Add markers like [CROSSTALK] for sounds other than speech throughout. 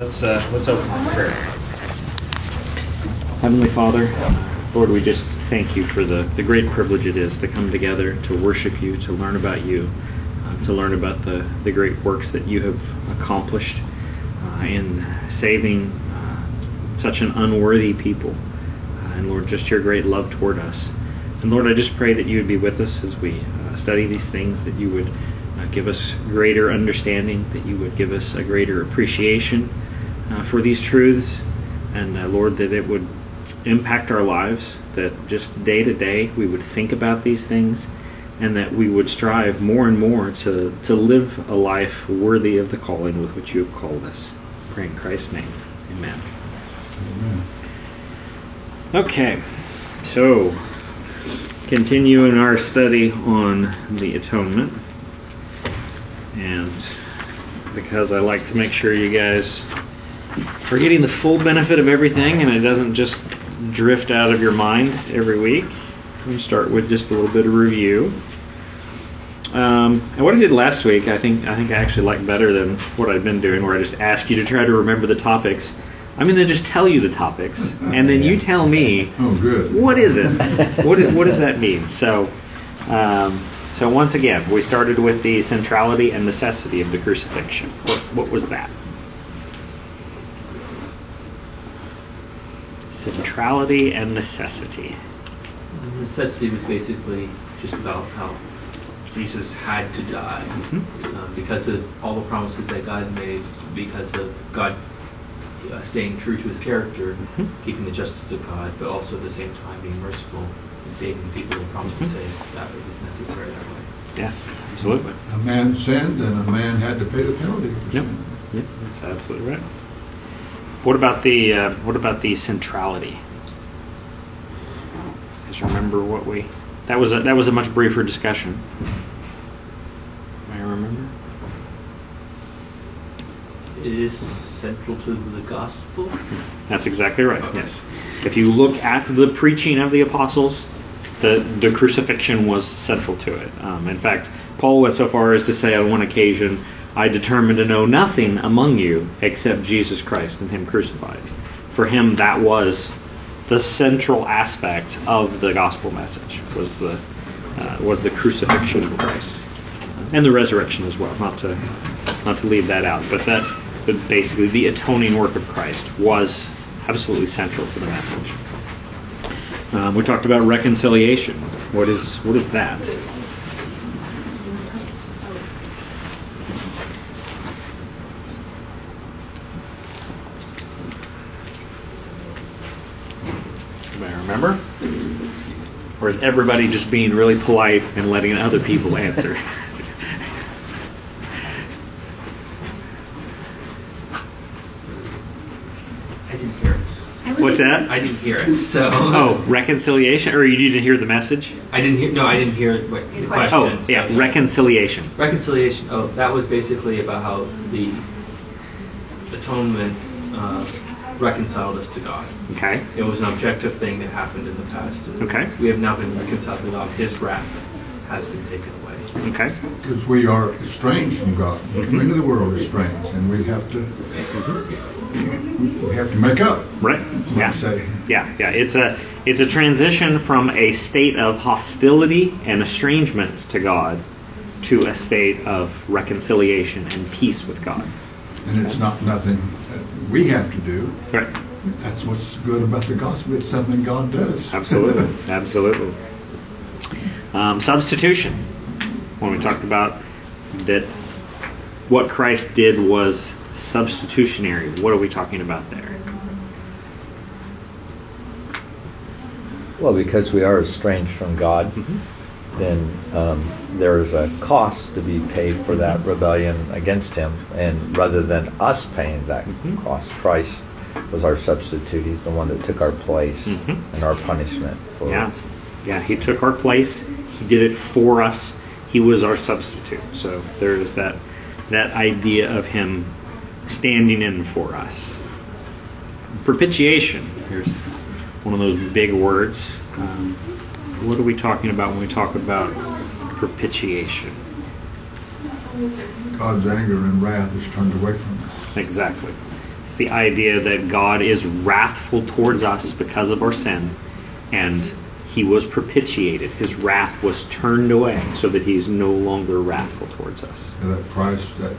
Let's uh, let's open prayer. Heavenly Father, Lord, we just thank you for the, the great privilege it is to come together to worship you, to learn about you, uh, to learn about the, the great works that you have accomplished uh, in saving uh, such an unworthy people. Uh, and Lord, just your great love toward us. And Lord, I just pray that you would be with us as we uh, study these things, that you would give us greater understanding, that you would give us a greater appreciation uh, for these truths, and uh, Lord, that it would impact our lives, that just day to day we would think about these things, and that we would strive more and more to, to live a life worthy of the calling with which you have called us. Pray in Christ's name. Amen. Amen. Okay, so continuing our study on the atonement, and because I like to make sure you guys are getting the full benefit of everything and it doesn't just drift out of your mind every week, we start with just a little bit of review. Um, and what I did last week, I think I think I actually like better than what I've been doing, where I just ask you to try to remember the topics. I'm going to just tell you the topics, and then you tell me Oh, good. what is it? what, is, what does that mean? So, um, so once again, we started with the centrality and necessity of the crucifixion. What, what was that? Centrality and necessity. necessity was basically just about how Jesus had to die Mhm. uh, because of all the promises that God made, because of God uh, staying true to His character, Mhm. keeping the justice of God, but also at the same time being merciful and saving people He promised to Mhm. save. That it was necessary that way. Yes, absolutely. A man sinned, and a man had to pay the penalty for Yep, sin. yep, that's absolutely right. What about the uh, what about the centrality? Just remember what we that was a, that was a much briefer discussion. I remember. It is central to the gospel. That's exactly right. Yes. If you look at the preaching of the apostles, the the crucifixion was central to it. Um, in fact, Paul went so far as to say on one occasion, "I determined to know nothing among you except Jesus Christ and Him crucified." For him, that was the central aspect of the gospel message was the uh, was the crucifixion of Christ and the resurrection as well. Not to not to leave that out, but that but basically the atoning work of Christ was absolutely central to the message. Um, we talked about reconciliation. What is what is that? Remember? Or is everybody just being really polite and letting other people answer? I didn't hear it. What's that? I didn't hear it. So. Oh, reconciliation, or you didn't hear the message? I didn't hear. No, I didn't hear. What, the question. Oh, yeah, reconciliation. Reconciliation. Oh, that was basically about how the atonement uh, reconciled us to God. Okay. It was an objective thing that happened in the past. Okay. We have now been reconciled to God. His wrath has been taken away. Okay. Because we are estranged from God. We come into the world estranged, and we have to we have to make up. Right. Yeah. Yeah. Yeah. It's a it's a transition from a state of hostility and estrangement to God to a state of reconciliation and peace with God. And it's not nothing that we have to do. Right. That's what's good about the gospel. It's something God does. Absolutely. [LAUGHS] Absolutely. Um, substitution. When we talked about that, what Christ did was substitutionary. What are we talking about there? Well, because we are estranged from God, then um, there's a cost to be paid for that rebellion against Him. And rather than us paying that Mhm. cost, Christ was our substitute. He's the one that took our place Mhm. and our punishment. For Yeah, yeah. He took our place. He did it for us. He was our substitute. So there is that that idea of him standing in for us. Propitiation. Here's one of those big words. Um, what are we talking about when we talk about propitiation? God's anger and wrath is turned away from us. Exactly. It's the idea that God is wrathful towards us because of our sin, and He was propitiated. His wrath was turned away so that He is no longer wrathful towards us. And that price, that,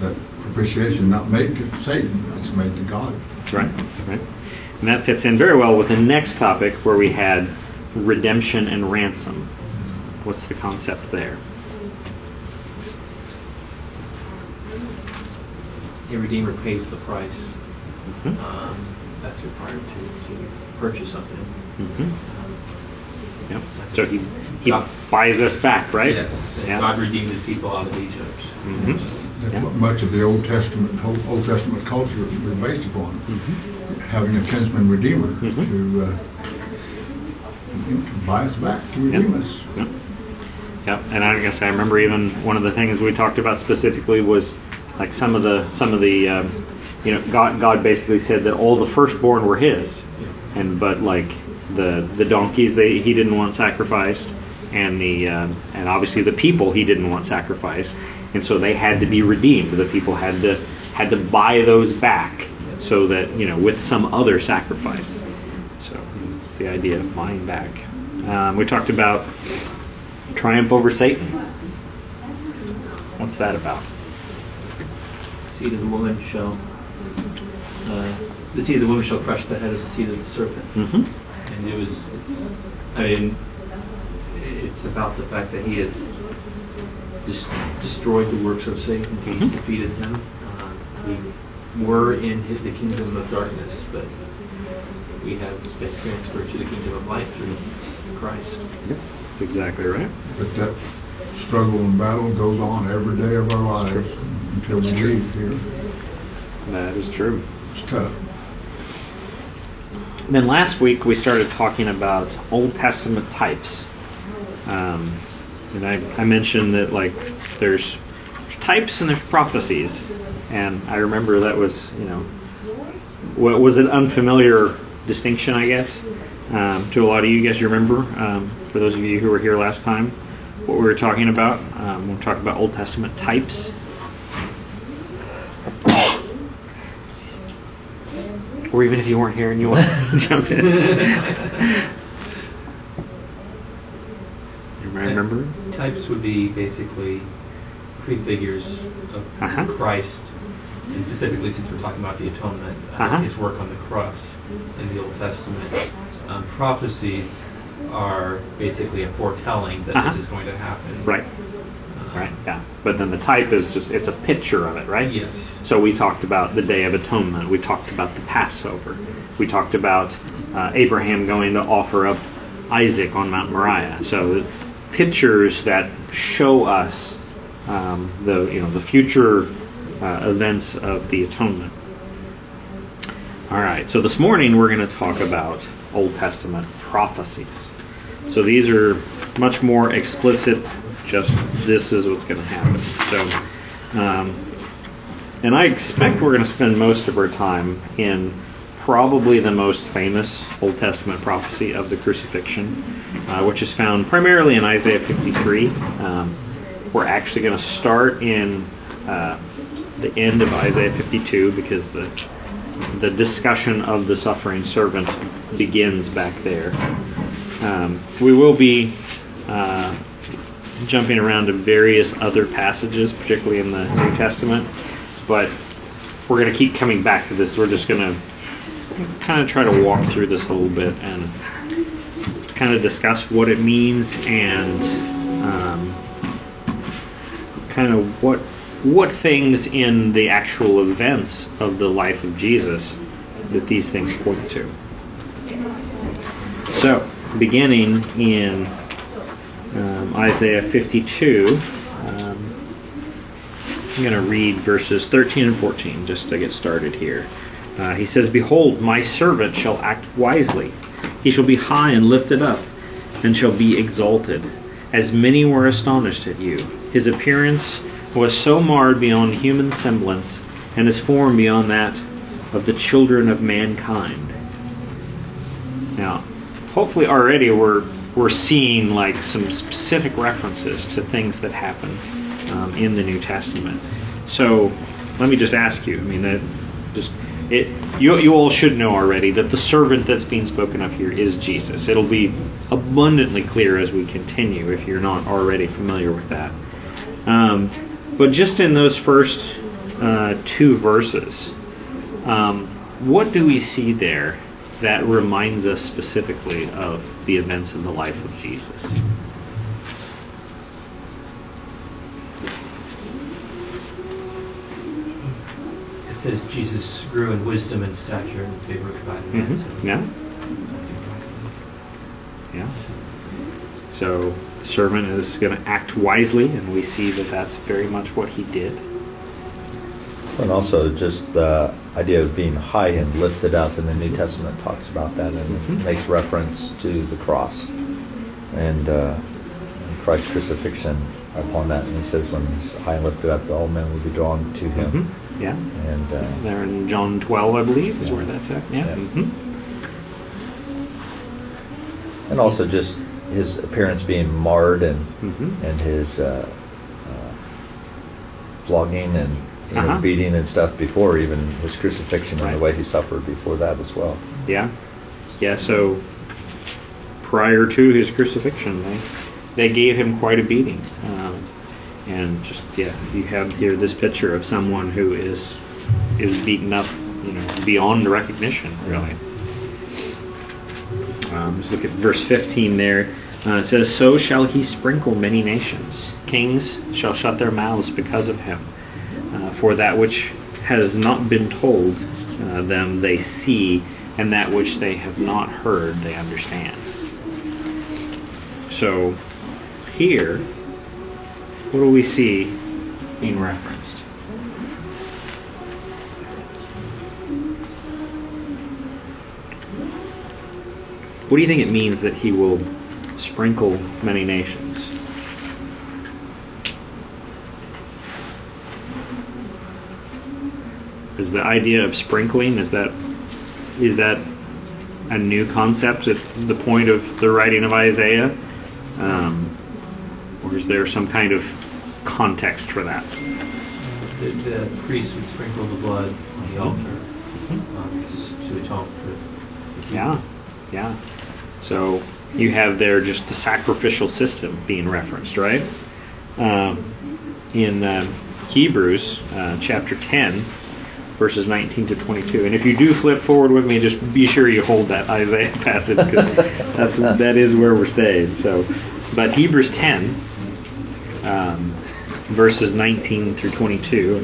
that propitiation not made to Satan, it's made to God. Right, right. And that fits in very well with the next topic where we had redemption and ransom. What's the concept there? A redeemer pays the price Mhm. um, that's required to, to purchase something. Mhm. Um, Yep. So he, he God- buys us back, right? Yes, and Yeah. God redeemed His people out of Egypt. Mhm. That's Yeah. what much of the Old Testament, whole Old Testament culture was based upon. Mhm. Having a kinsman redeemer Mhm. to, uh, you know, to buy us back, to redeem Yep. us. Yep. Yep. And I guess I remember even one of the things we talked about specifically was like some of the some of the um, you know God God basically said that all the firstborn were His, and but like the the donkeys they He didn't want sacrificed, and the um, and obviously the people He didn't want sacrificed, and so they had to be redeemed. The people had to had to buy those back so that you know with some other sacrifice. So it's the idea of buying back. Um, we talked about triumph over Satan. What's that about? seed of the woman shall, uh, the seed of the woman shall crush the head of the seed of the serpent. Mm-hmm. And it was, it's, I mean, it's about the fact that he has dis- destroyed the works of Satan. He's Mhm. defeated him. Uh, we were in his, the kingdom of darkness, but we have been transferred to the kingdom of light through Christ. Yep. That's exactly right. But that struggle and battle goes on every day of our lives until we It's true. leave here. That is true. It's tough. Then last week we started talking about Old Testament types, um, and I, I mentioned that like there's types and there's prophecies, and I remember that was you know what was an unfamiliar distinction I guess um, to a lot of you. You guys remember um, for those of you who were here last time what we were talking about. Um, we're talking about Old Testament types. Or even if you weren't here and you want to [LAUGHS] jump in. You remember? Types would be basically prefigures of Uh-huh. Christ, and specifically since we're talking about the atonement, uh, Uh-huh. his work on the cross in the Old Testament. Um, prophecies are basically a foretelling that Uh-huh. this is going to happen. Right. Right. Yeah. But then the type is just it's a picture of it, right? Yes. So we talked about the Day of Atonement. We talked about the Passover. We talked about uh, Abraham going to offer up Isaac on Mount Moriah. So pictures that show us um, the you know the future uh, events of the atonement. All right. So this morning we're going to talk about Old Testament prophecies. So these are much more explicit. Just this is what's going to happen. So. Um, and I expect we're going to spend most of our time in probably the most famous Old Testament prophecy of the crucifixion, uh, which is found primarily in Isaiah 53. Um, we're actually going to start in uh, the end of Isaiah 52 because the the discussion of the suffering servant begins back there. Um, we will be uh, jumping around to various other passages, particularly in the New Testament, but we're going to keep coming back to this. We're just going to kind of try to walk through this a little bit and kind of discuss what it means and um, kind of what what things in the actual events of the life of Jesus that these things point to. So, beginning in um, Isaiah 52, um, I'm going to read verses 13 and 14 just to get started here. Uh, he says, Behold, my servant shall act wisely. He shall be high and lifted up, and shall be exalted. As many were astonished at you. His appearance was so marred beyond human semblance, and his form beyond that of the children of mankind. Now, hopefully already we're we're seeing like some specific references to things that happen um, in the New Testament. So let me just ask you. I mean, that just it. You you all should know already that the servant that's being spoken of here is Jesus. It'll be abundantly clear as we continue if you're not already familiar with that. Um, but just in those first uh, two verses, um, what do we see there that reminds us specifically of the events in the life of Jesus? It says Jesus grew in wisdom and stature and favor with God. Mm-hmm. Yeah. Yeah. So the servant is going to act wisely, and we see that that's very much what he did. And also just the idea of being high and lifted up in the New Testament talks about that and Mhm. makes reference to the cross and uh, Christ's crucifixion upon that. And he says, when he's high and lifted up, all men will be drawn to him. Mhm. Yeah. And uh, There in John 12, I believe, is Yeah. where that's at. Yeah. Yeah. hmm and also just his appearance being marred and Mhm. and his uh, uh, flogging and you know, Uh-huh. beating and stuff before even his crucifixion and the way he suffered before that as well. Yeah. Yeah, so prior to his crucifixion, they, they gave him quite a beating. Um, and just, yeah, you have here this picture of someone who is is beaten up, you know, beyond recognition, really. Um, just look at verse 15 there. Uh, it says, So shall he sprinkle many nations. Kings shall shut their mouths because of him. Uh, for that which has not been told uh, them they see, and that which they have not heard they understand. So, here, what do we see being referenced? What do you think it means that he will sprinkle many nations? Is the idea of sprinkling is that is that a new concept at the point of the writing of Isaiah, um, or is there some kind of context for that? The, the priest would sprinkle the blood on the altar um, to, to atone for. Yeah, yeah. So you have there just the sacrificial system being referenced, right? Um, in um, Hebrews uh, chapter 10, verses 19 to 22. And if you do flip forward with me, just be sure you hold that Isaiah [LAUGHS] passage because that's that is where we're staying. So, but Hebrews 10, um, verses 19 through 22.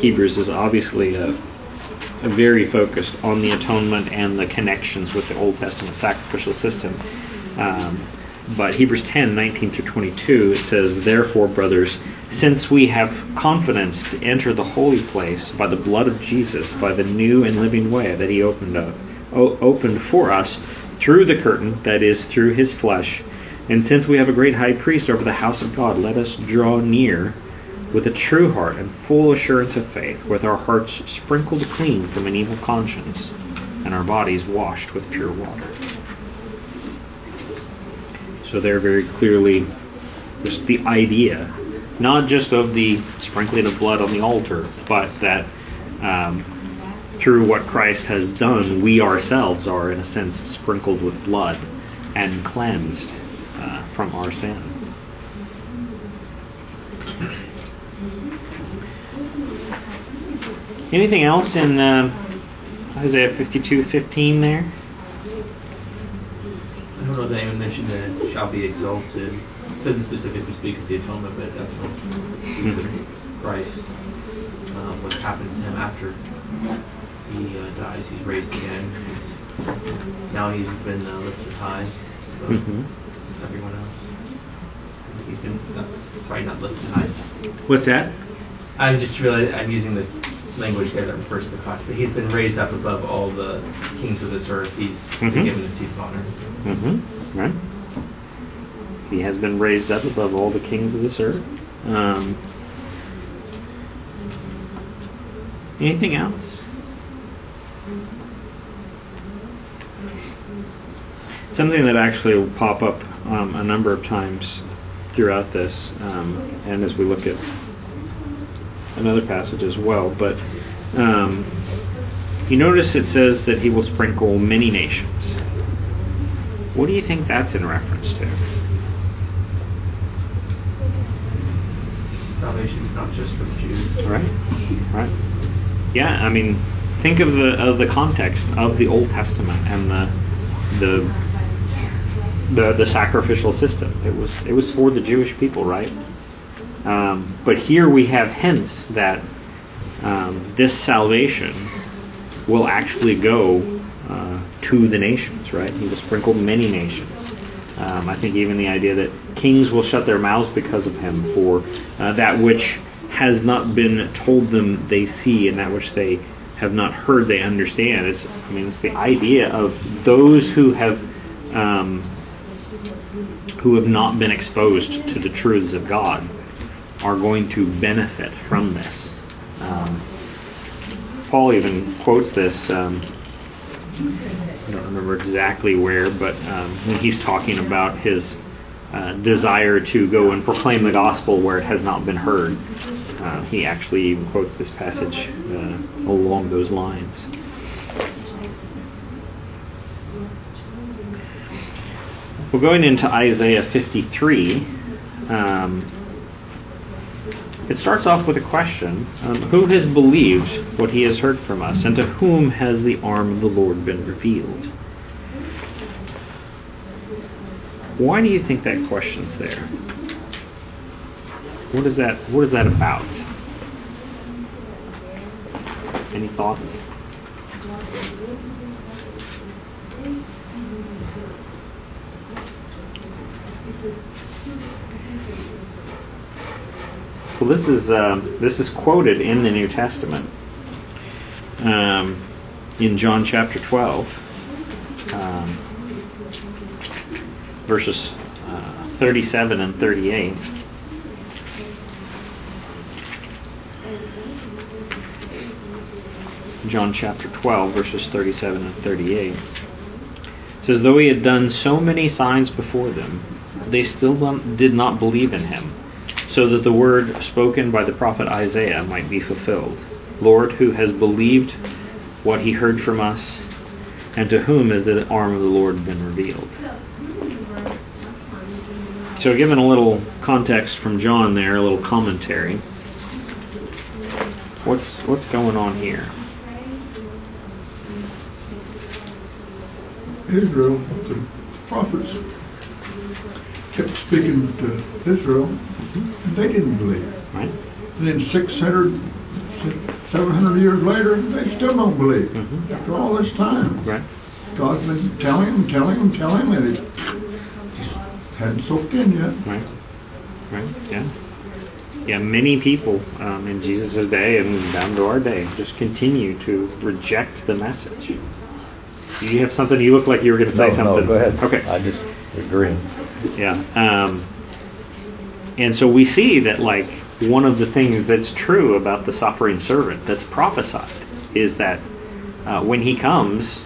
Hebrews is obviously a, a very focused on the atonement and the connections with the Old Testament sacrificial system. Um, but Hebrews 10, 19 through 22, it says, Therefore, brothers, since we have confidence to enter the holy place by the blood of Jesus, by the new and living way that he opened up, o- opened for us through the curtain, that is, through his flesh. And since we have a great high priest over the house of God, let us draw near with a true heart and full assurance of faith, with our hearts sprinkled clean from an evil conscience, and our bodies washed with pure water. So they're very clearly just the idea, not just of the sprinkling of blood on the altar, but that um, through what Christ has done, we ourselves are, in a sense, sprinkled with blood and cleansed uh, from our sin. Anything else in uh, Isaiah 52:15 there? I don't know that anyone mentioned that it shall be exalted. It doesn't specifically speak of the atonement, but it definitely speaks of Christ. Um, what happens to him after he uh, dies, he's raised again. He's, now he's been uh, lifted high above Mhm. everyone else. He's been, uh, sorry, not lifted high. What's that? I just realized I'm using the language there that refers to the cross, but he's been raised up above all the kings of this earth. He's Mhm. been given the seat of honor. Mm-hmm. Right. He has been raised up above all the kings of this earth. Um, anything else? Something that actually will pop up um, a number of times throughout this, um, and as we look at another passage as well, but Um, you notice it says that he will sprinkle many nations. What do you think that's in reference to? Salvation is not just for the Jews. Right, right. Yeah, I mean, think of the of the context of the Old Testament and the the the, the sacrificial system. It was it was for the Jewish people, right? Um, but here we have hints that um, this salvation will actually go uh, to the nations, right? He will sprinkle many nations. Um, I think even the idea that kings will shut their mouths because of him for uh, that which has not been told them they see and that which they have not heard they understand. Is I mean, it's the idea of those who have um, who have not been exposed to the truths of God are going to benefit from this. Um, Paul even quotes this. Um, I don't remember exactly where, but um, when he's talking about his uh, desire to go and proclaim the gospel where it has not been heard, uh, he actually even quotes this passage uh, along those lines. We're going into Isaiah 53, um, it starts off with a question um, Who has believed what he has heard from us, and to whom has the arm of the Lord been revealed? Why do you think that question's there? What is that what is that about? Any thoughts? Well, this is um, this is quoted in the New Testament um, in John chapter twelve, um, verses uh, thirty-seven and thirty-eight. John chapter 12, verses 37 and 38. It says, Though he had done so many signs before them, they still did not believe in him, so that the word spoken by the prophet Isaiah might be fulfilled. Lord, who has believed what he heard from us, and to whom has the arm of the Lord been revealed? So, given a little context from John there, a little commentary, what's what's going on here? Israel, the prophets kept speaking to Israel, and they didn't believe. Right? And then 600, 700 years later, they still don't believe. Mhm. After all this time, Right? God's been telling them, telling them, telling them, and it just hadn't soaked in yet. Right? Right? Yeah. Yeah, many people um, in Jesus' day and down to our day just continue to reject the message. You have something, you look like you were going to say no, something. No, go ahead. Okay. I just agree. Yeah. Um, and so we see that, like, one of the things that's true about the suffering servant that's prophesied is that uh, when he comes,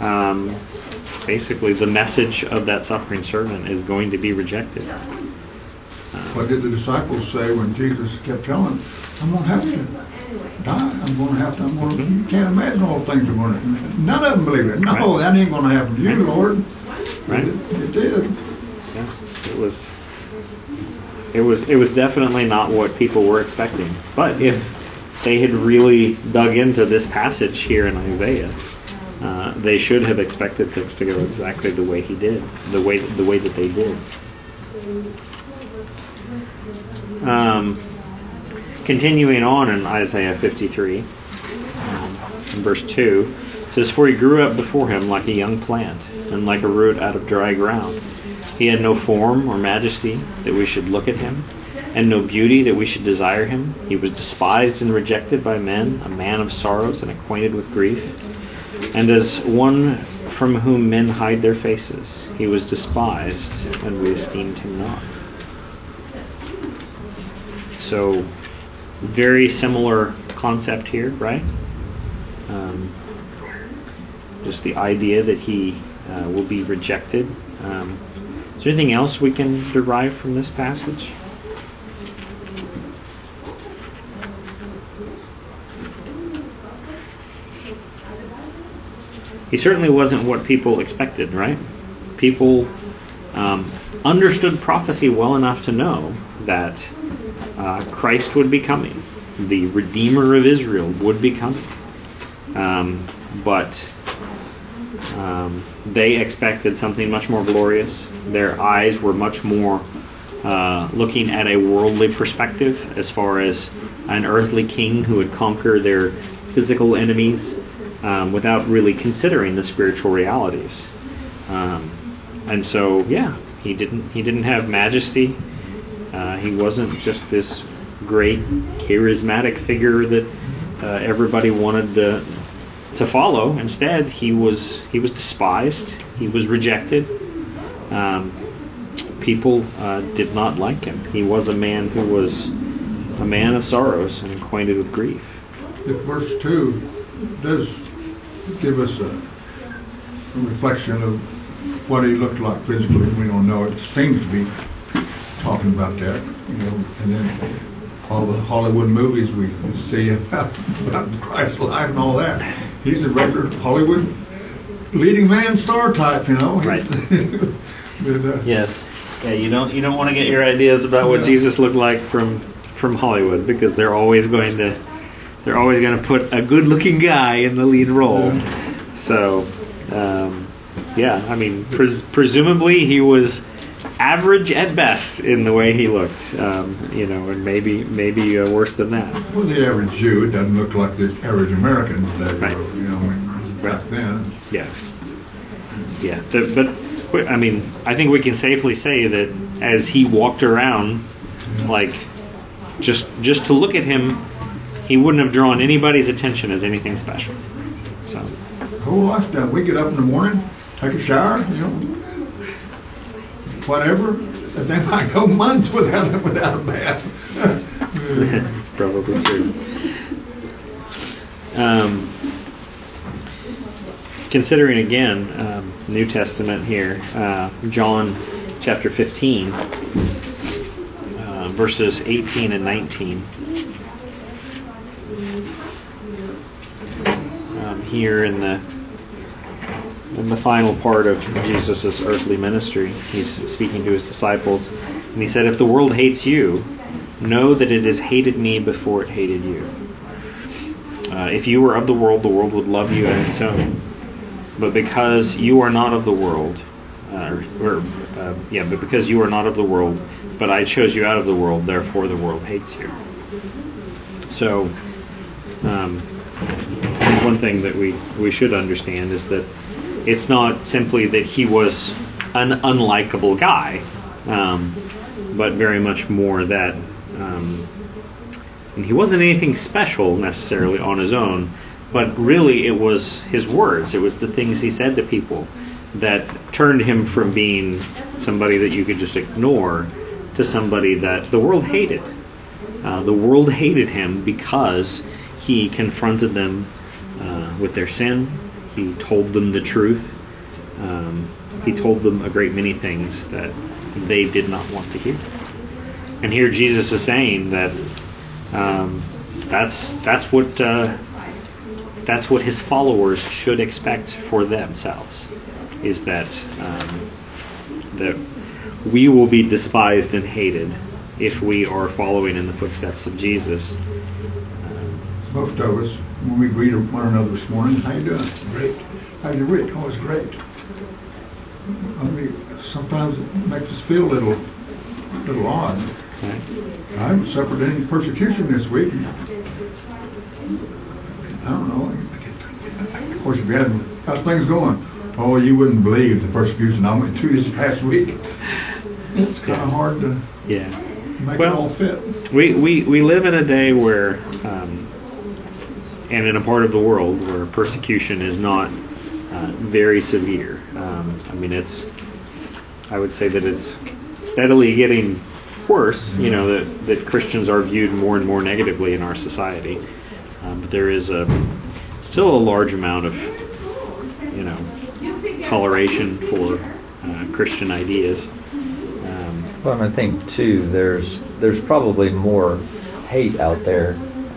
um, basically the message of that suffering servant is going to be rejected. What did the disciples say when Jesus kept telling them, I'm going to have to die. I'm going to have to, I'm going to, you can't imagine all the things are going to, none of them believe it. No, Right. that ain't going to happen to you, Right. Lord. Right. It, it did. It was. It was. It was definitely not what people were expecting. But if they had really dug into this passage here in Isaiah, uh, they should have expected things to go exactly the way he did, the way the way that they did. Um, continuing on in Isaiah 53, um, in verse 2, it says, For he grew up before him like a young plant, and like a root out of dry ground. He had no form or majesty that we should look at him, and no beauty that we should desire him. He was despised and rejected by men, a man of sorrows and acquainted with grief. And as one from whom men hide their faces, he was despised, and we esteemed him not. So, very similar concept here, right? Um, just the idea that he uh, will be rejected. Um, is there anything else we can derive from this passage? He certainly wasn't what people expected, right? People um, understood prophecy well enough to know that uh, Christ would be coming, the Redeemer of Israel would be coming. Um, but um, they expected something much more glorious. Their eyes were much more uh, looking at a worldly perspective as far as an earthly king who would conquer their physical enemies um, without really considering the spiritual realities. Um, and so, yeah, he didn't he didn't have majesty. Uh, he wasn't just this great charismatic figure that uh, everybody wanted to to follow. Instead, he was he was despised. He was rejected. Um, people uh, did not like him. He was a man who was a man of sorrows and acquainted with grief. Verse two does give us a, a reflection of what he looked like physically. We don't know. It seems to be talking about that, you know, and then all the Hollywood movies we see about, about Christ's life and all that. He's a regular Hollywood leading man star type, you know. Right. [LAUGHS] but, uh, yes. Yeah, you don't you don't want to get your ideas about what Yeah. Jesus looked like from from Hollywood because they're always going to they're always going to put a good-looking guy in the lead role. Yeah. So, um, yeah, I mean, pres- presumably he was average at best in the way he looked, um, you know, and maybe maybe uh, worse than that. Well, the average Jew, doesn't look like the average American today, Right. you know, back Right. then. Yeah. Yeah. The, but I mean, I think we can safely say that as he walked around, like just just to look at him, he wouldn't have drawn anybody's attention as anything special. So Whole lifestyle. We get up in the morning, take a shower, you know, whatever, they might go months without without a bath. [LAUGHS] it's probably true. Um, considering again um, New Testament here, uh, John chapter 15, uh, verses 18 and 19. Um, here in the in the final part of Jesus' earthly ministry, he's speaking to his disciples, and he said, "If the world hates you, know that it has hated me before it hated you. Uh, if you were of the world, the world would love you as its own. But because you are not of the world, uh, or uh, yeah, but because you are not of the world, but I chose you out of the world, therefore the world hates you." So, um, one thing that we we should understand is that it's not simply that he was an unlikable guy, um, but very much more that um, and he wasn't anything special necessarily on his own, but really it was his words, it was the things he said to people that turned him from being somebody that you could just ignore to somebody that the world hated. Uh, the world hated him because he confronted them uh, with their sin. He told them the truth. Um, he told them a great many things that they did not want to hear. And here Jesus is saying that um, that's that's what uh, that's what his followers should expect for themselves is that um, that we will be despised and hated if we are following in the footsteps of Jesus. Most of us, when we greet one another this morning, how you doing? Great. How you, week? Oh, it's great. I mean, sometimes it makes us feel a little, little odd. I haven't suffered any persecution this week. I don't know. Of course, if you hadn't, how's things going? Oh, you wouldn't believe the persecution I went through this past week. It's kind of hard to Yeah. make Well- it all fit. We, we, we live in a day where, um, and in a part of the world where persecution is not uh, very severe. Um, I mean, it's, I would say that it's steadily getting worse, you know, that, that Christians are viewed more and more negatively in our society. Um, but there is a, still a large amount of, you know, toleration for uh, Christian ideas. Um, Well, and I think too, there's there's probably more hate out there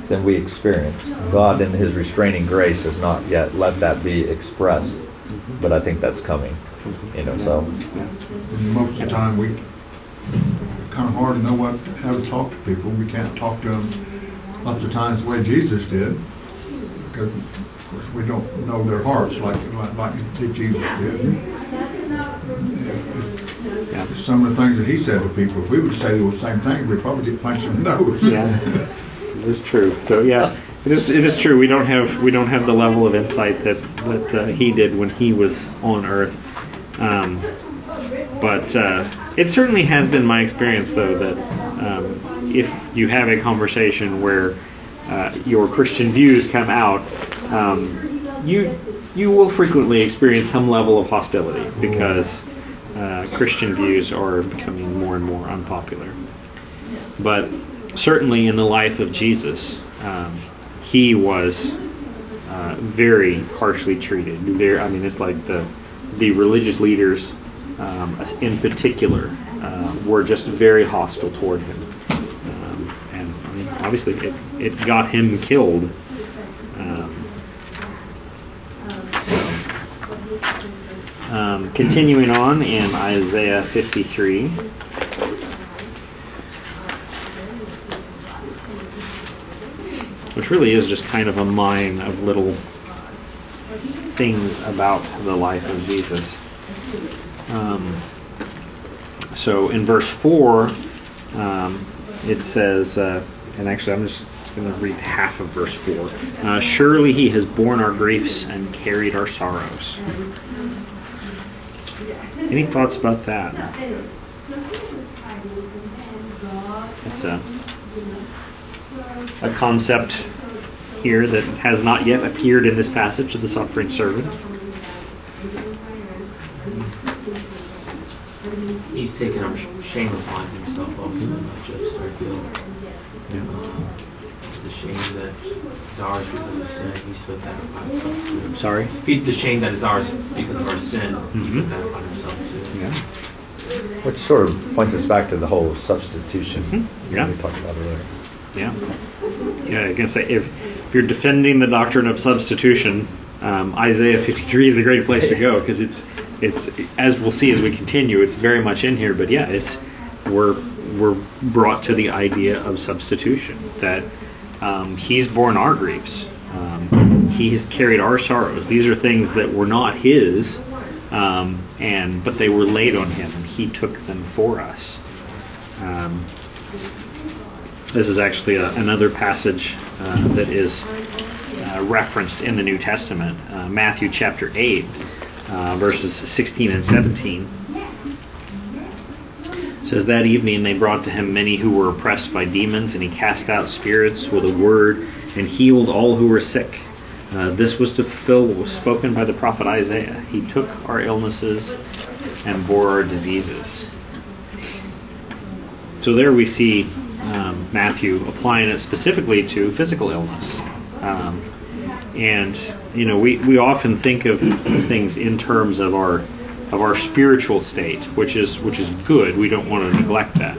than we experience. God, in His restraining grace, has not yet let that be expressed, but I think that's coming. You know, so And most of the time, we, kind of hard to know what, how to talk to people. We can't talk to them lots of times the way Jesus did, because, of course, we don't know their hearts like, like, like Jesus did. Yeah. Some of the things that he said to people, if we would say those same things, we'd probably get punched in the [LAUGHS] nose. Yeah, it is true. So yeah, it is. It is true. We don't have we don't have the level of insight that that uh, he did when he was on Earth. Um, but uh, it certainly has been my experience, though, that um, if you have a conversation where uh, your Christian views come out, um, you you will frequently experience some level of hostility because uh, Christian views are becoming more and more unpopular. But certainly in the life of Jesus, um, he was uh, very harshly treated. I mean, it's like the the religious leaders, um, in particular, uh, were just very hostile toward him, um, and I mean, obviously, it it got him killed. Um, so, um, continuing on in Isaiah 53. Which really is just kind of a mine of little things about the life of Jesus. Um, so in verse 4, um, it says, uh, and actually I'm just, going to read half of verse 4. Uh, Surely he has borne our griefs and carried our sorrows. Any thoughts about that? It's a a concept here that has not yet appeared in this passage of the suffering servant. He's taken our shame upon himself also, not just our guilt. Um, the shame that is ours because of sin, he took that upon himself too. Sorry? He- The shame that is ours because of our sin, he Mhm. took that upon himself too. Yeah. which sort of points us back to the whole substitution Mhm. Yeah. we talked about earlier. Yeah. Yeah, I can say if, if you're defending the doctrine of substitution, um, Isaiah 53 is a great place to go because it's it's as we'll see as we continue, it's very much in here. But yeah, it's we're we're brought to the idea of substitution that um, He's borne our griefs, um, He has carried our sorrows. These are things that were not His, um, and but they were laid on Him, and He took them for us. This is actually a, another passage uh, that is uh, referenced in the New Testament, uh, Matthew chapter 8, uh, verses 16 and 17. It says, That evening they brought to him many who were oppressed by demons, and he cast out spirits with a word and healed all who were sick. Uh, this was to fulfill what was spoken by the prophet Isaiah. He took our illnesses and bore our diseases. So there we see um, Matthew applying it specifically to physical illness. Um, and you know, we, we often think of things in terms of our of our spiritual state, which is which is good. We don't want to neglect that.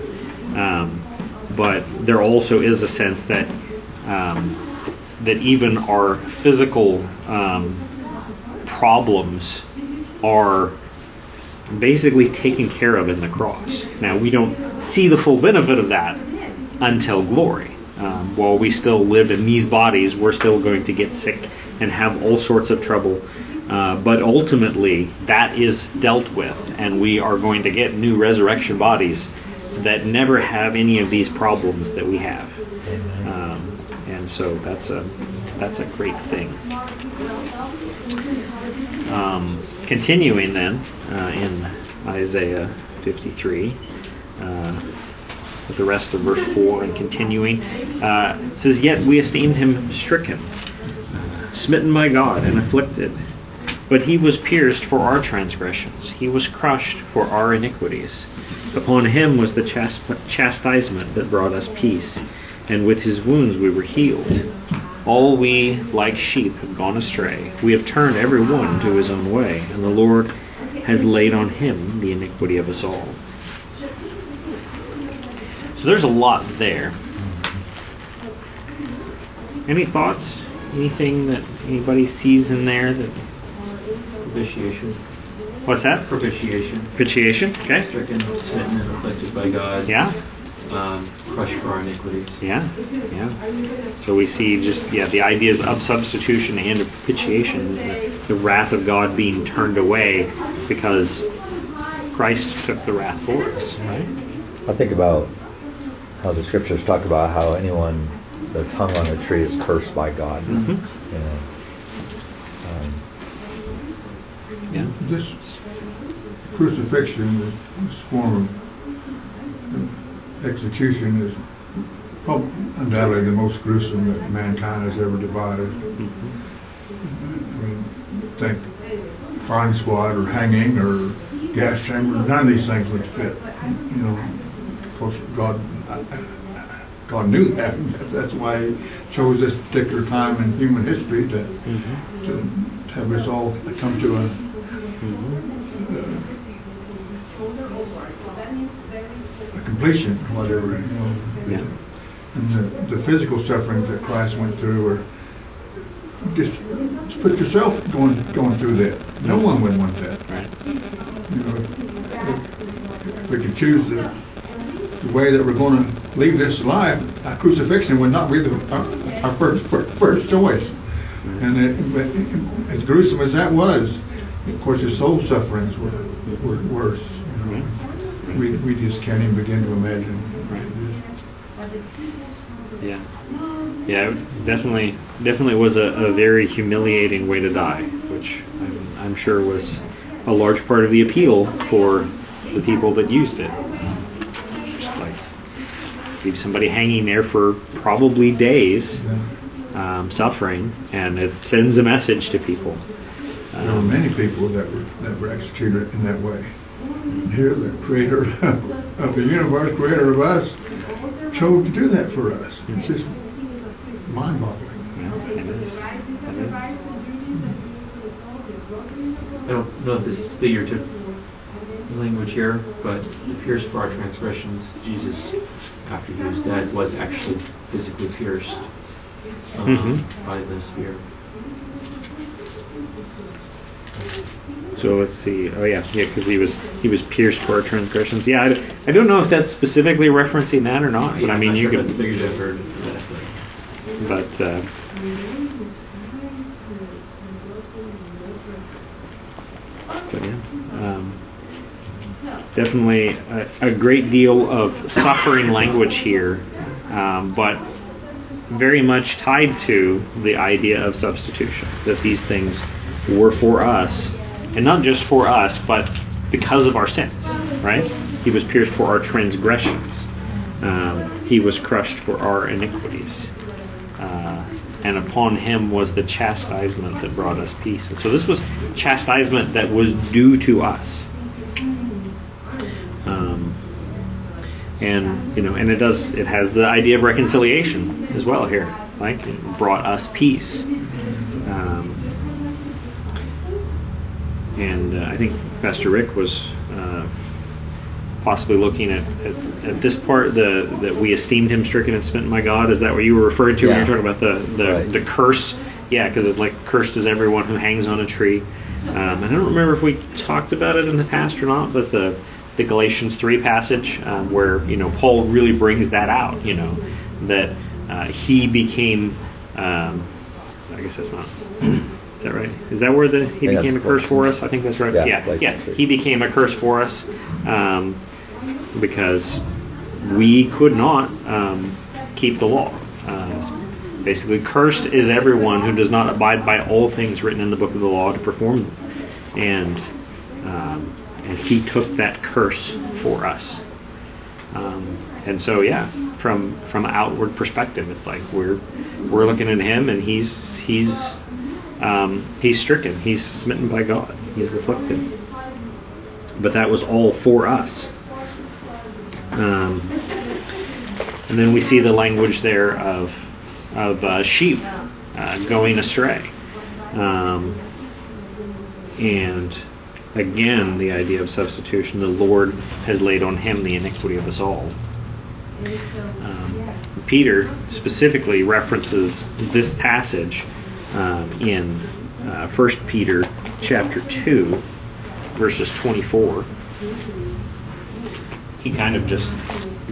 Um, but there also is a sense that um, that even our physical um, problems are basically taken care of in the cross. Now, we don't see the full benefit of that until glory. Um, while we still live in these bodies, we're still going to get sick and have all sorts of trouble. Uh, but ultimately, that is dealt with, and we are going to get new resurrection bodies that never have any of these problems that we have. Um, and so that's a that's a great thing. Um, continuing then uh, in Isaiah 53, uh, with the rest of verse 4 and continuing, uh, says, Yet we esteemed him stricken, smitten by God, and afflicted. But he was pierced for our transgressions, he was crushed for our iniquities. Upon him was the chast- chastisement that brought us peace, and with his wounds we were healed. All we, like sheep, have gone astray. We have turned every one to his own way, and the Lord has laid on him the iniquity of us all. So there's a lot there. any thoughts? Anything that anybody sees in there that Propitiation. what's that? Propitiation. Propitiation. Okay. Stricken, smitten, and afflicted by God. Yeah. Um, crushed for our iniquities. Yeah. Yeah. So we see just yeah the ideas of substitution and of propitiation, the, the wrath of God being turned away because Christ took the wrath for us. Right. I think about how the scriptures talk about how anyone that's hung on a tree is cursed by God. Mhm. You know. Um, Yeah. This crucifixion, this, this form of execution is prob- undoubtedly the most gruesome that mankind has ever devised. I mean, think firing squad or hanging or gas chamber, none of these things would fit. You know, of course, God, God knew that. That's why He chose this particular time in human history to, Mm-hmm. to have us all come to a a completion, whatever, you know. Yeah. And the, the physical sufferings that Christ went through just, just put yourself going going through that. No one would want that. Right. You know, if, if we could choose the, the way that we're going to leave this life, a crucifixion would not be the, our, our first, first first choice. And it, as gruesome as that was, of course, his soul sufferings were, were worse. You know. We, we just can't even begin to imagine. Yeah. Yeah, it definitely, definitely was a, a very humiliating way to die, which I'm, I'm sure was a large part of the appeal for the people that used it. Just like leave somebody hanging there for probably days, um, suffering, and it sends a message to people. There were Um, many people that were that were executed in that way. And here, the Creator [LAUGHS] of the universe, Creator of us, chose to do that for us. It's just mind-boggling. yeah, it is. It is. I don't know if this is figurative language here, but pierced for our transgressions, Jesus, after he was dead, was actually physically pierced um, Mhm. by the spear. So let's see. Oh yeah, yeah, because he was he was pierced for our transgressions. Yeah, I, I don't know if that's specifically referencing that or not, but Yeah, I mean you sure could. that's that, But uh, but yeah, um, definitely a, a great deal of suffering language here, um, but very much tied to the idea of substitution. That these things were for us, and not just for us, but because of our sins. Right? He was pierced for our transgressions. Um, he was crushed for our iniquities. Uh, and upon him was the chastisement that brought us peace. And so this was chastisement that was due to us. And you know, and it does. It has the idea of reconciliation as well here. Like it brought us peace. Um, and uh, I think Pastor Rick was uh, possibly looking at, at, at this part the that we esteemed him stricken and smitten by God. Is that what you were referring to when you Yeah. were talking about the the, Right. the curse? Yeah, because it's like cursed is everyone who hangs on a tree. Um, I don't remember if we talked about it in the past or not, but the the Galatians three passage um, where you know Paul really brings that out. You know that uh, he became. Um, I guess that's not. [CLEARS THROAT] Is that right? Is that where the he Yeah, became a curse for us? I think that's right. Yeah, Yeah, yeah. He became a curse for us um, because we could not um, keep the law. Uh, basically, cursed is everyone who does not abide by all things written in the book of the law to perform them. And um, and he took that curse for us. Um, and so, yeah, from from outward perspective, it's like we're we're looking at him, and he's he's um, he's stricken, he's smitten by God, he's afflicted. But that was all for us. Um, and then we see the language there of of uh, sheep uh, going astray, um, and again the idea of substitution. The Lord has laid on him the iniquity of us all. Um, Peter specifically references this passage um, in uh, 1 Peter chapter 2, verses 24. He kind of just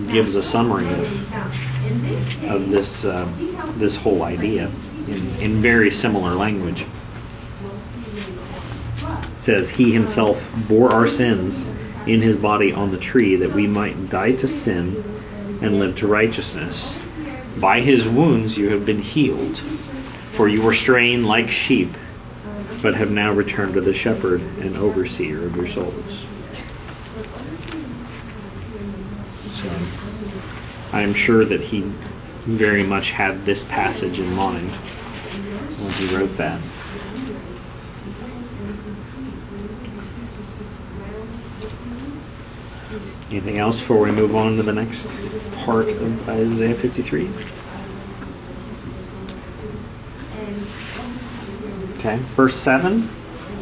gives a summary of, of this uh, this whole idea in, in very similar language. Says he himself bore our sins in his body on the tree that we might die to sin and live to righteousness. By his wounds you have been healed, for you were straying like sheep, but have now returned to the shepherd and overseer of your souls. So I am sure that he very much had this passage in mind when he wrote that. Anything else before we move on to the next part of Isaiah 53? Okay, verse 7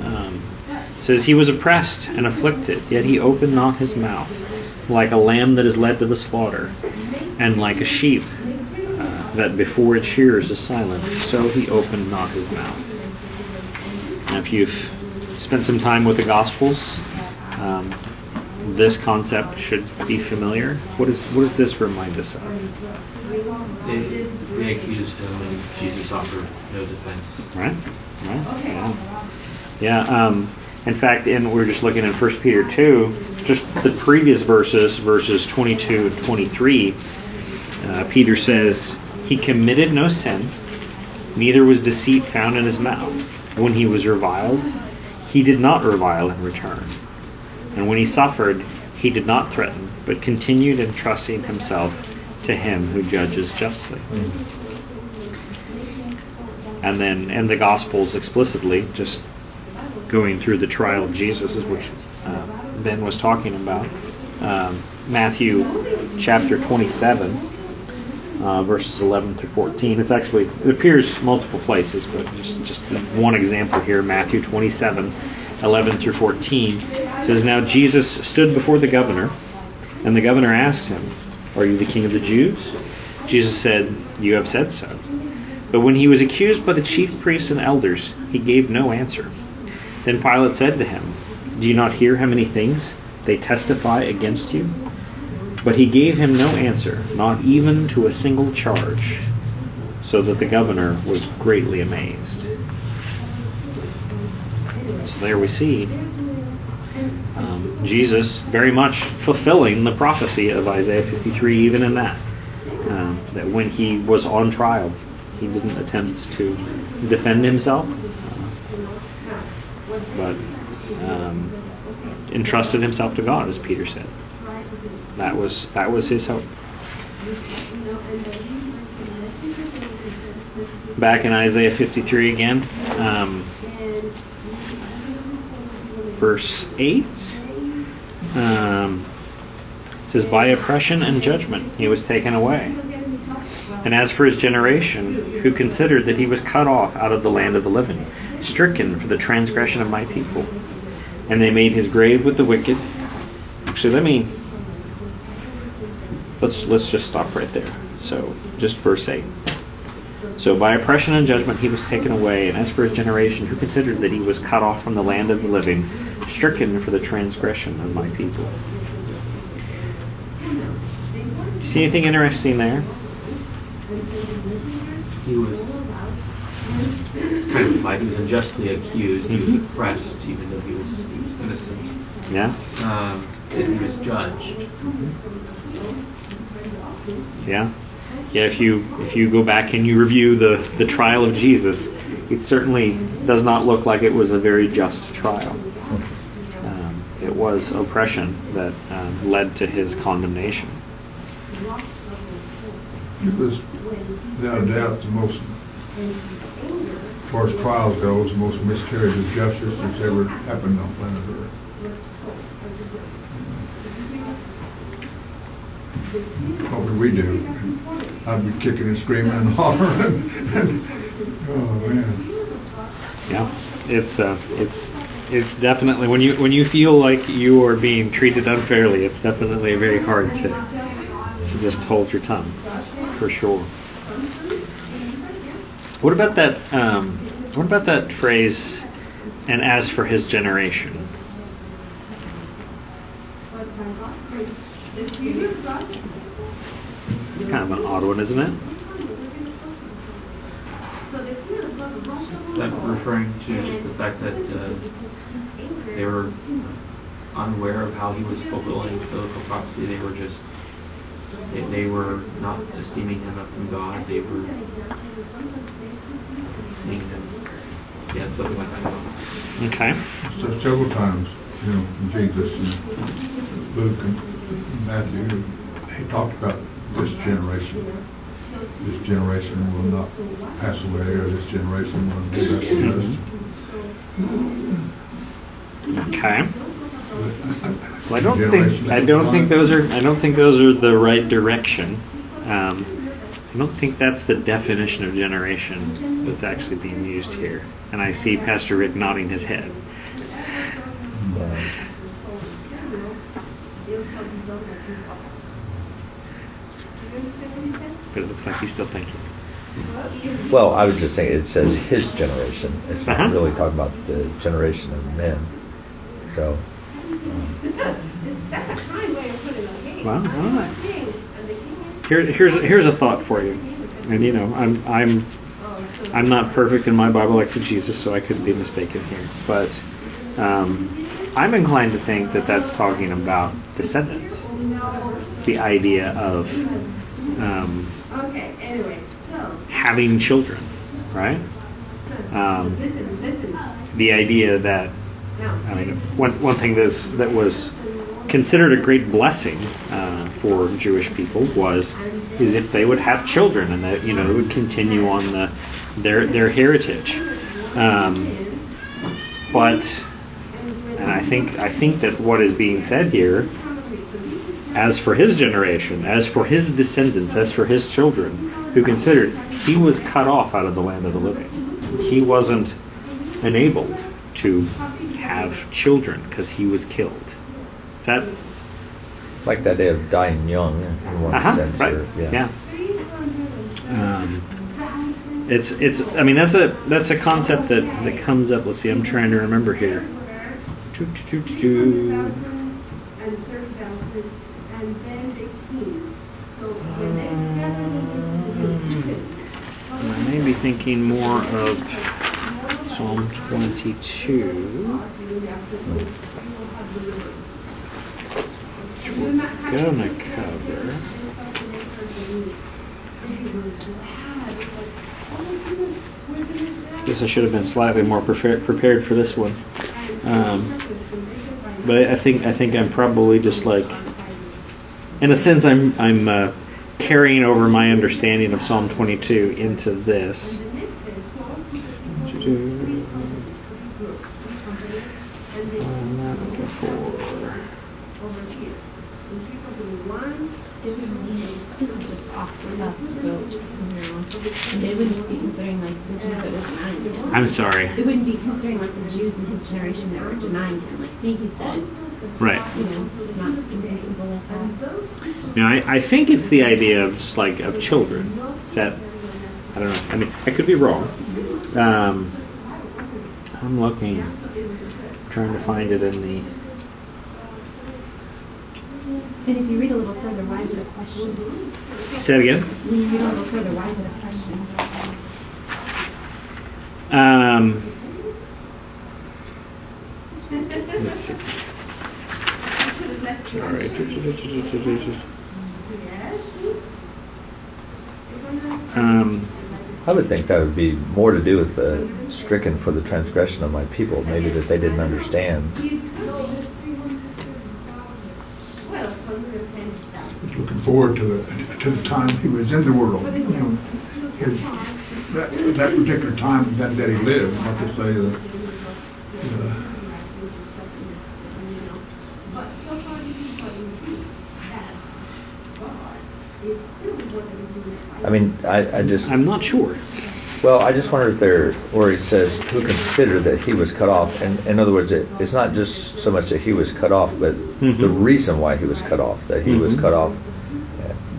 um, says, He was oppressed and afflicted, yet he opened not his mouth, like a lamb that is led to the slaughter, and like a sheep uh, that before its shearers is silent, so he opened not his mouth. Now, if you've spent some time with the Gospels, um, this concept should be familiar. What is what does this remind us of? They, they accused him, and Jesus offered no defense. Right? Right? Yeah. Yeah. Um, in fact, in we're just looking in 1 Peter 2, just the previous verses, verses 22 and 23, uh, Peter says, He committed no sin, neither was deceit found in his mouth. When he was reviled, he did not revile in return. And when he suffered, he did not threaten, but continued entrusting himself to him who judges justly. And then in the Gospels explicitly, just going through the trial of Jesus, which uh, Ben was talking about. Um, Matthew chapter 27, uh, verses 11 through 14. It's actually, it appears multiple places, but just, just one example here Matthew 27, 11 through 14 says, Now Jesus stood before the governor, and the governor asked him, Are you the king of the Jews? Jesus said, You have said so. But when he was accused by the chief priests and elders, he gave no answer. Then Pilate said to him, Do you not hear how many things they testify against you? But he gave him no answer, not even to a single charge, so that the governor was greatly amazed. So there we see um, Jesus very much fulfilling the prophecy of Isaiah 53, even in that. Um, that when he was on trial, he didn't attempt to defend himself, uh, but um, entrusted himself to God, as Peter said. That was that was his hope. Back in Isaiah 53 again, um, verse 8. Um, it says, By oppression and judgment he was taken away. And as for his generation, who considered that he was cut off out of the land of the living, stricken for the transgression of my people. And they made his grave with the wicked. Actually, let me let's let's just stop right there. So, just verse eight. So by oppression and judgment he was taken away, and as for his generation, who considered that he was cut off from the land of the living, stricken for the transgression of my people. You see anything interesting there? He was kind of implied he was unjustly accused. He was oppressed, even though he was, he was innocent. Yeah, Um, and he was judged. yeah, yeah. If you if you go back and you review the the trial of Jesus, it certainly does not look like it was a very just trial. Um, it was oppression that um, led to his condemnation. It was, without doubt, the most, as far as trials goes, the most miscarriage of justice that's ever happened on planet Earth. What would we do? I'd be kicking and screaming and [LAUGHS] hollering. oh man, Yeah, it's uh, it's it's definitely when you when you feel like you are being treated unfairly, it's definitely very hard to to just hold your tongue, for sure. What about that? Um, what about that phrase? And as for his generation, it's kind of an odd one, isn't it? Is that referring to just the fact that uh, they were unaware of how he was fulfilling biblical prophecy? They were just they, they were not esteeming him up from God. They were seeing him, yeah, something like that. Okay. So several times, you know, Jesus and Luke and Matthew, he talked about this generation. This generation will not pass away, or this generation will be us. Okay. Well, I don't think I don't think those are I don't think those are the right direction. Um, I don't think that's the definition of generation that's actually being used here. And I see Pastor Rick nodding his head. Yeah. But it looks like he's still thinking. Well, I was just saying it says his generation. It's not Uh-huh. really talking about the generation of men. So, Um. That's a kind way of putting it. Well, all right. Here, here's here's a thought for you. And you know, I'm I'm I'm not perfect in my Bible exegesis, so I could be mistaken here. But um, I'm inclined to think that that's talking about descendants. It's the idea of um, Okay, anyway, so. having children, right? Um, Listen, listen. the idea that. I mean, one one thing that's that was considered a great blessing uh, for Jewish people was is if they would have children and that you know it would continue on the their their heritage. Um, but and I think I think that what is being said here, as for his generation, as for his descendants, as for his children, who considered he was cut off out of the land of the living. He wasn't enabled to have children because he was killed. Is that like that idea of dying young in one uh-huh, sense. right? Or, yeah. Um, it's it's. I mean, that's a that's a concept that that comes up. Let's see. I'm trying to remember here. Doo, doo, doo, doo. And thirty thousand, and then the king. So when they I may be thinking more of Psalm 22. Gonna cover. Guess I should have been slightly more prepared prepared for this one. Um, but I think I think I'm probably just like, in a sense, I'm I'm uh, carrying over my understanding of Psalm 22 into this. Not before. This is just off the cuff, so you know, they wouldn't be considering like the Jews that were denying him. I'm sorry. They wouldn't be considering like the Jews in his generation that were denying him. Like, see, he said, Right. you know, it's not inconceivable like that. You know, I, I think it's the idea of just like of children. Is that I don't know. I mean, I could be wrong. Um, I'm looking, trying to find it in the. And if you read a little further, why is it a question? Say it again. When you read a little further, why is it a question? Um, let's see. [LAUGHS] Sorry. Um, I would think that would be more to do with the stricken for the transgression of my people, maybe that they didn't understand. Looking forward to the, to the time he was in the world, you know, his, that, that particular time that, that he lived, not to say that, uh, I mean, I, I just, I'm not sure. well, I just wonder if there, where it says, who considered that he was cut off, and in other words, it, it's not just so much that he was cut off, but the Mhm. reason why he was cut off, that he was Mhm. cut off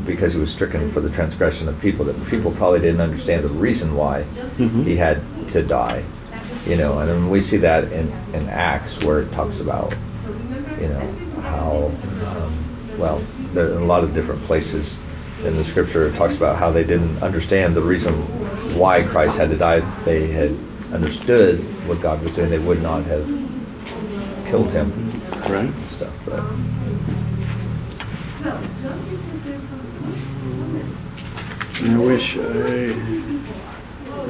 because he was stricken for the transgression of people. That people probably didn't understand the reason why Mhm. he had to die. You know, and then we see that in, in Acts where it talks about, you know, how, um, well, there are a lot of different places in the scripture it talks about how they didn't understand the reason why Christ had to die. They had understood what God was doing, they would not have killed him. Right. and Stuff, but I wish I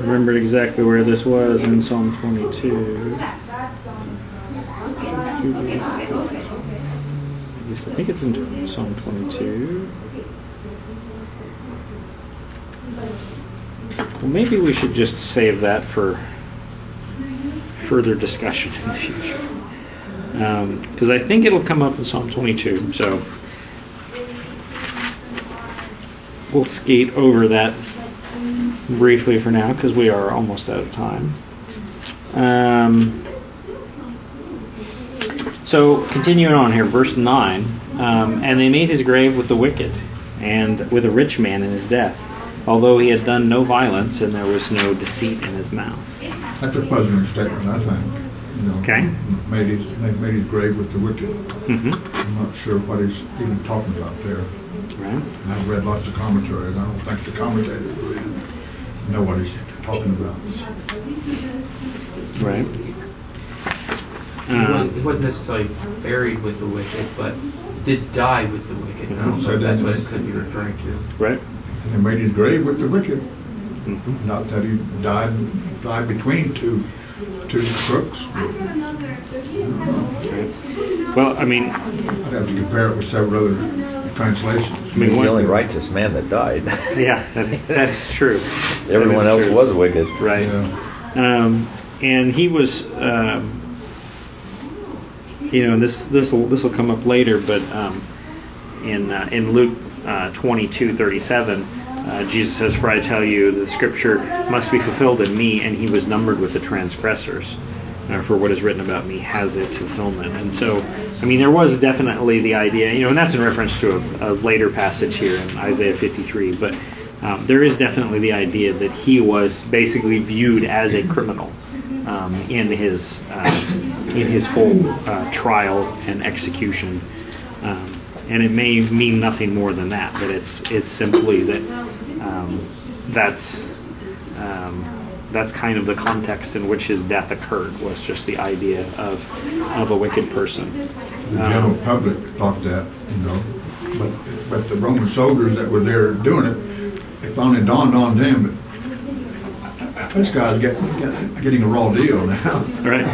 remembered exactly where this was in Psalm 22. At least I think it's in Psalm 22. Well, maybe we should just save that for further discussion in the future. Because I think it'll come up in Psalm 22. So we'll skate over that briefly for now because we are almost out of time. Um, so continuing on here, verse nine, um, and they made his grave with the wicked and with a rich man in his death, although he had done no violence and there was no deceit in his mouth. That's a puzzling statement, I think. You know, Okay. Made his, they made his grave with the wicked. hmm I'm not sure what he's even talking about there. Right. I've read lots of commentaries. I don't think the commentators really know what he's talking about. Right. He wasn't, he Um, wasn't necessarily buried with the wicked, but did die with the wicked. I don't know So if that's what it could be referring to. right. And they made his grave with the wicked. Mhm. Not that he died, died between two, two crooks. Right. Well, I mean, I'd have to compare it with several other translations. I mean, he's the only righteous man that died. [LAUGHS] yeah, that is that is true. [LAUGHS] Everyone is else true. was wicked. right. Yeah. Um, and he was, um, you know, and this this will this will come up later, but um, in uh, in Luke uh, twenty two thirty seven. Uh, Jesus says, "For I tell you, the Scripture must be fulfilled in me." And he was numbered with the transgressors. Uh, for what is written about me has its fulfillment. And so, I mean, there was definitely the idea, you know, and that's in reference to a, a later passage here in Isaiah 53. But um, there is definitely the idea that he was basically viewed as a criminal um, in his uh, in his whole uh, trial and execution. Um, and it may mean nothing more than that. But it's it's simply that um, that's um, that's kind of the context in which his death occurred. Was just the idea of of a wicked person. The general Um, public thought that, you know, but, but the Roman soldiers that were there doing it, it finally dawned on them this guy's getting, getting a raw deal now. [LAUGHS] Right.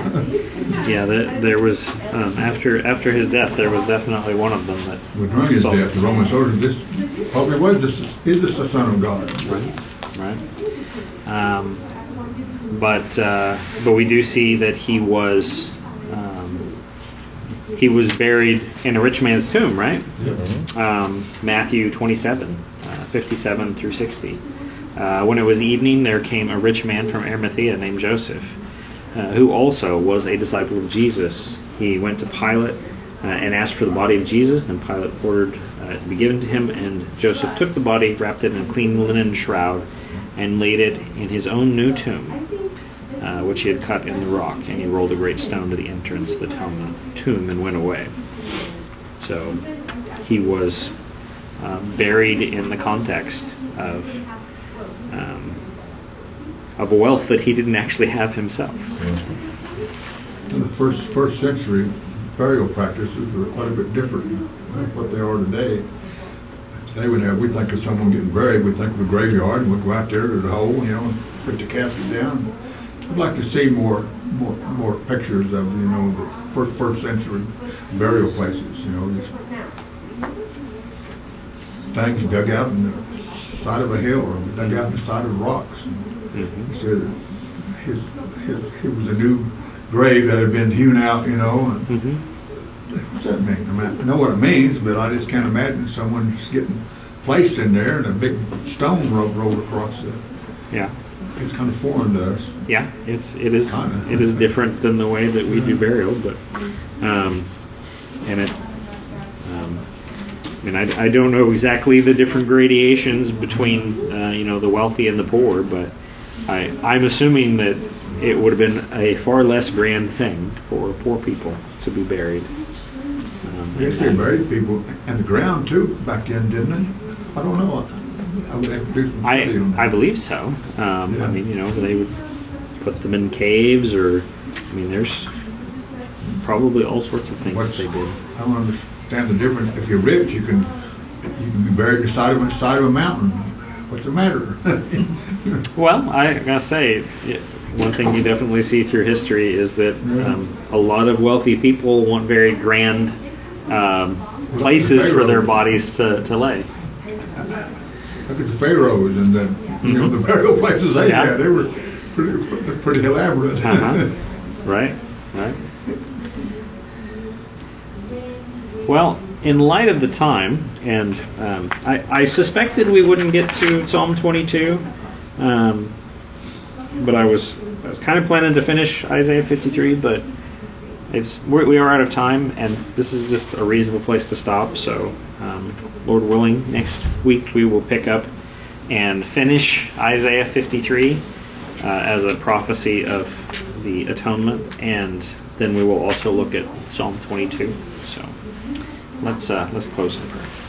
Yeah, the, there was um, after after his death, there was definitely one of them that With during his death, the Roman soldiers, this probably was this, is this the son of God? Right. Right. Um, but uh, but we do see that he was um, he was buried in a rich man's tomb, right? Um, Matthew 27, uh, 57 through 60. Uh, when it was evening, there came a rich man from Arimathea named Joseph, uh, who also was a disciple of Jesus. He went to Pilate uh, and asked for the body of Jesus. Then Pilate ordered uh, it to be given to him, and Joseph took the body, wrapped it in a clean linen shroud, and laid it in his own new tomb, uh, which he had cut in the rock. And he rolled a great stone to the entrance of the tomb, and went away. So he was buried in the context of of wealth that he didn't actually have himself. In the first, first century, burial practices were quite a bit different than what they are today. Today we'd have, we'd think of someone getting buried, we'd think of a graveyard, and we'd go out there to the hole, you know, and put the casket down. I'd like to see more, more, more pictures of, you know, the first, first century burial places, you know, just things dug out in the side of a hill or dug out in the side of rocks. Mhm. He said his, his, it was a new grave that had been hewn out, you know, and hmm what's that mean? I mean, I know what it means, but I just can't imagine someone just getting placed in there and a big stone rolled, rolled across it. Yeah, It's kind of foreign to us. yeah. It's it is Kinda. it is different than the way that we do burial, but um, and it um, I mean, I, I don't know exactly the different gradations between uh, you know the wealthy and the poor, but I I'm assuming that it would have been a far less grand thing for poor people to be buried. Um, they buried people in the ground too back then, didn't they? I don't know. I would have to do some I study on that. I believe so. Um, Yeah. I mean, you know, they would put them in caves, or I mean, there's probably all sorts of things What's- they did. I don't understand the difference. If you're rich, you can you can be buried beside of side of a mountain. What's the matter? [LAUGHS] Well, I gotta say, it, one thing you definitely see through history is that um, a lot of wealthy people want very grand um, places for their bodies to, to lay. Look at the pharaohs and the you know the burial places they Yeah. had. They were pretty pretty elaborate. Uh-huh. [LAUGHS] Right, right. Well, in light of the time, and um, I, I suspected we wouldn't get to Psalm 22, um, but I was I was kind of planning to finish Isaiah 53, but it's we're, we are out of time, and this is just a reasonable place to stop. So, um, Lord willing, next week we will pick up and finish Isaiah 53 uh, as a prophecy of the atonement, and then we will also look at Psalm 22. So, let's uh, let's close in prayer.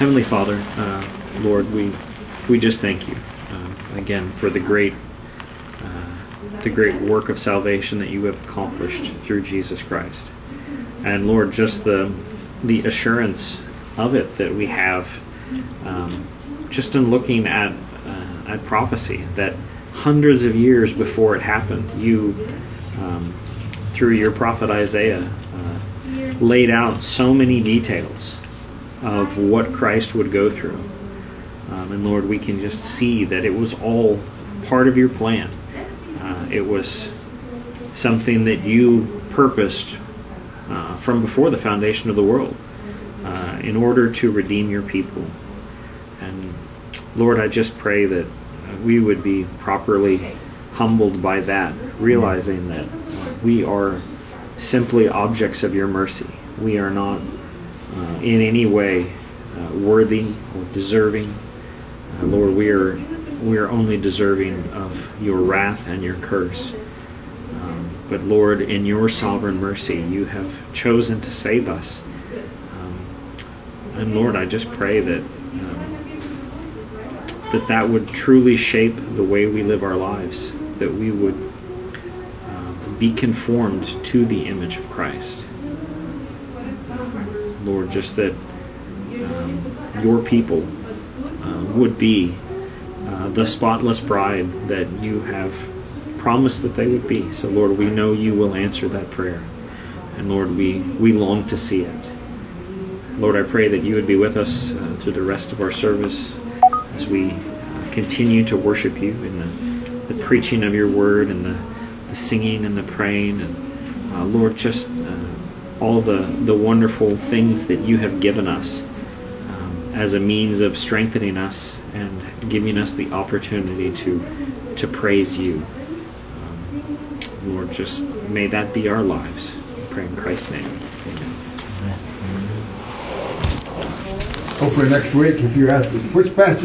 Heavenly Father, uh, Lord, we we just thank you uh, again for the great uh, the great work of salvation that you have accomplished through Jesus Christ, and Lord, just the the assurance of it that we have um, just in looking at uh, at prophecy that hundreds of years before it happened, you um, through your prophet Isaiah uh, laid out so many details of what Christ would go through. Um, and Lord, we can just see that it was all part of your plan. Uh, it was something that you purposed uh, from before the foundation of the world uh, in order to redeem your people. And Lord, I just pray that we would be properly humbled by that, realizing that we are simply objects of your mercy. We are not uh, in any way uh, worthy or deserving. Uh, Lord, we are we are only deserving of your wrath and your curse. Um, but Lord, in your sovereign mercy, you have chosen to save us. Um, and Lord, I just pray that um, that that would truly shape the way we live our lives. That we would um, be conformed to the image of Christ. Lord, just that um, your people uh, would be uh, the spotless bride that you have promised that they would be. So, Lord, we know you will answer that prayer. And Lord, we, we long to see it. Lord, I pray that you would be with us uh, through the rest of our service as we uh, continue to worship you in the, the preaching of your word and the, the singing and the praying. And uh, Lord, just uh, all the, the wonderful things that you have given us um, as a means of strengthening us and giving us the opportunity to to praise you. Um, Lord, just may that be our lives. We pray in Christ's name. Amen. Hopefully next week, if you ask, which passage